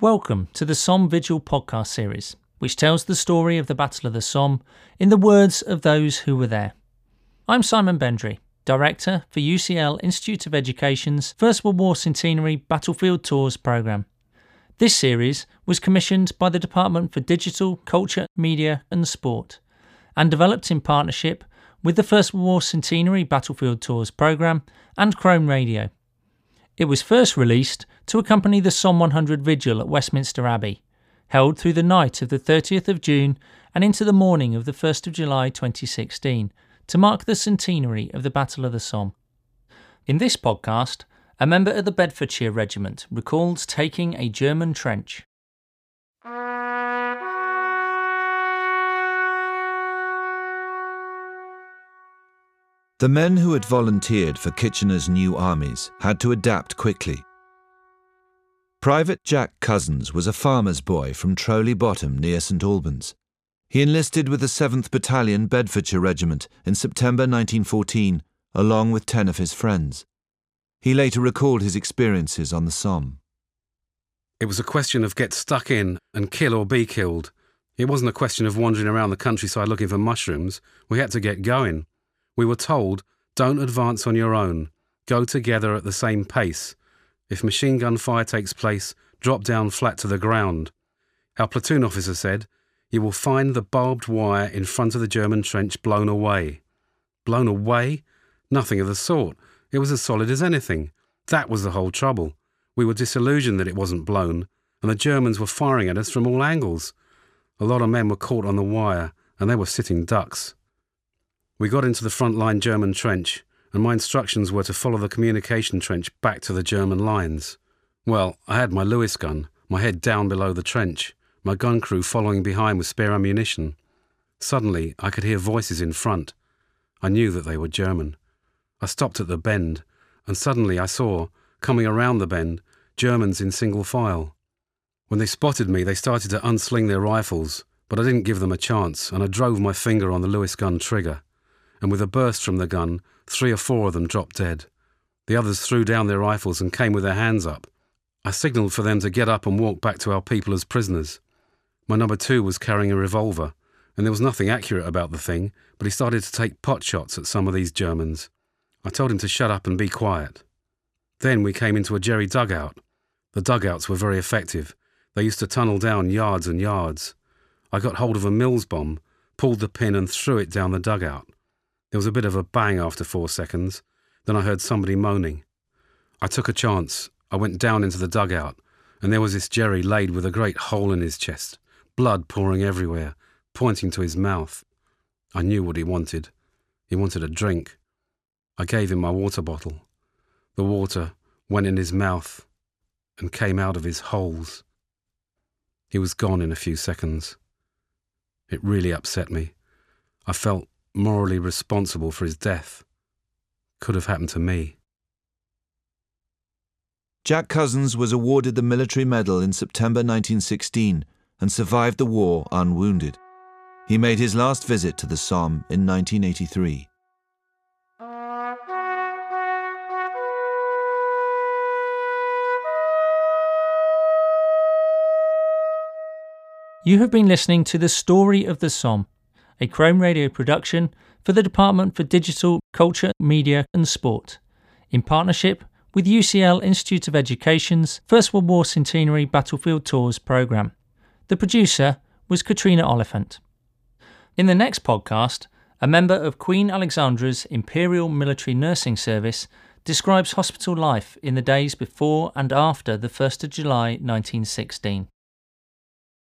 Welcome to the Somme Vigil podcast series, which tells the story of the Battle of the Somme in the words of those who were there. I'm Simon Bendry, Director for UCL Institute of Education's First World War Centenary Battlefield Tours programme. This series was commissioned by the Department for Digital, Culture, Media and Sport and developed in partnership with the First World War Centenary Battlefield Tours programme and Chrome Radio. It was first released to accompany the Somme 100 vigil at Westminster Abbey, held through the night of the 30th of June and into the morning of the 1st of July 2016 to mark the centenary of the Battle of the Somme. In this podcast, a member of the Bedfordshire Regiment recalls taking a German trench. The men who had volunteered for Kitchener's new armies had to adapt quickly. Private Jack Cousins was a farmer's boy from Trowley Bottom near St Albans. He enlisted with the 7th Battalion Bedfordshire Regiment in September 1914, along with 10 of his friends. He later recalled his experiences on the Somme. It was a question of get stuck in and kill or be killed. It wasn't a question of wandering around the countryside looking for mushrooms. We had to get going. We were told, don't advance on your own. Go together at the same pace. If machine gun fire takes place, drop down flat to the ground. Our platoon officer said, You will find the barbed wire in front of the German trench blown away. Blown away? Nothing of the sort. It was as solid as anything. That was the whole trouble. We were disillusioned that it wasn't blown, and the Germans were firing at us from all angles. A lot of men were caught on the wire, and they were sitting ducks. We got into the front line German trench, and my instructions were to follow the communication trench back to the German lines. Well, I had my Lewis gun, my head down below the trench, my gun crew following behind with spare ammunition. Suddenly, I could hear voices in front. I knew that they were German. I stopped at the bend, and suddenly I saw, coming around the bend, Germans in single file. When they spotted me, they started to unsling their rifles, but I didn't give them a chance, and I drove my finger on the Lewis gun trigger and with a burst from the gun, three or four of them dropped dead. The others threw down their rifles and came with their hands up. I signalled for them to get up and walk back to our people as prisoners. My number two was carrying a revolver, and there was nothing accurate about the thing, but he started to take pot shots at some of these Germans. I told him to shut up and be quiet. Then we came into a jerry dugout. The dugouts were very effective. They used to tunnel down yards and yards. I got hold of a Mills bomb, pulled the pin, and threw it down the dugout. There was a bit of a bang after four seconds. Then I heard somebody moaning. I took a chance. I went down into the dugout, and there was this Jerry laid with a great hole in his chest, blood pouring everywhere, pointing to his mouth. I knew what he wanted. He wanted a drink. I gave him my water bottle. The water went in his mouth and came out of his holes. He was gone in a few seconds. It really upset me. I felt morally responsible for his death could have happened to me. Jack Cousins was awarded the Military Medal in September 1916 and survived the war unwounded. He made his last visit to the Somme in 1983. You have been listening to The Story of the Somme a Chrome Radio production for the Department for Digital, Culture, Media and Sport, in partnership with UCL Institute of Education's First World War Centenary Battlefield Tours programme. The producer was Katrina Oliphant. In the next podcast, a member of Queen Alexandra's Imperial Military Nursing Service describes hospital life in the days before and after the 1st of July 1916.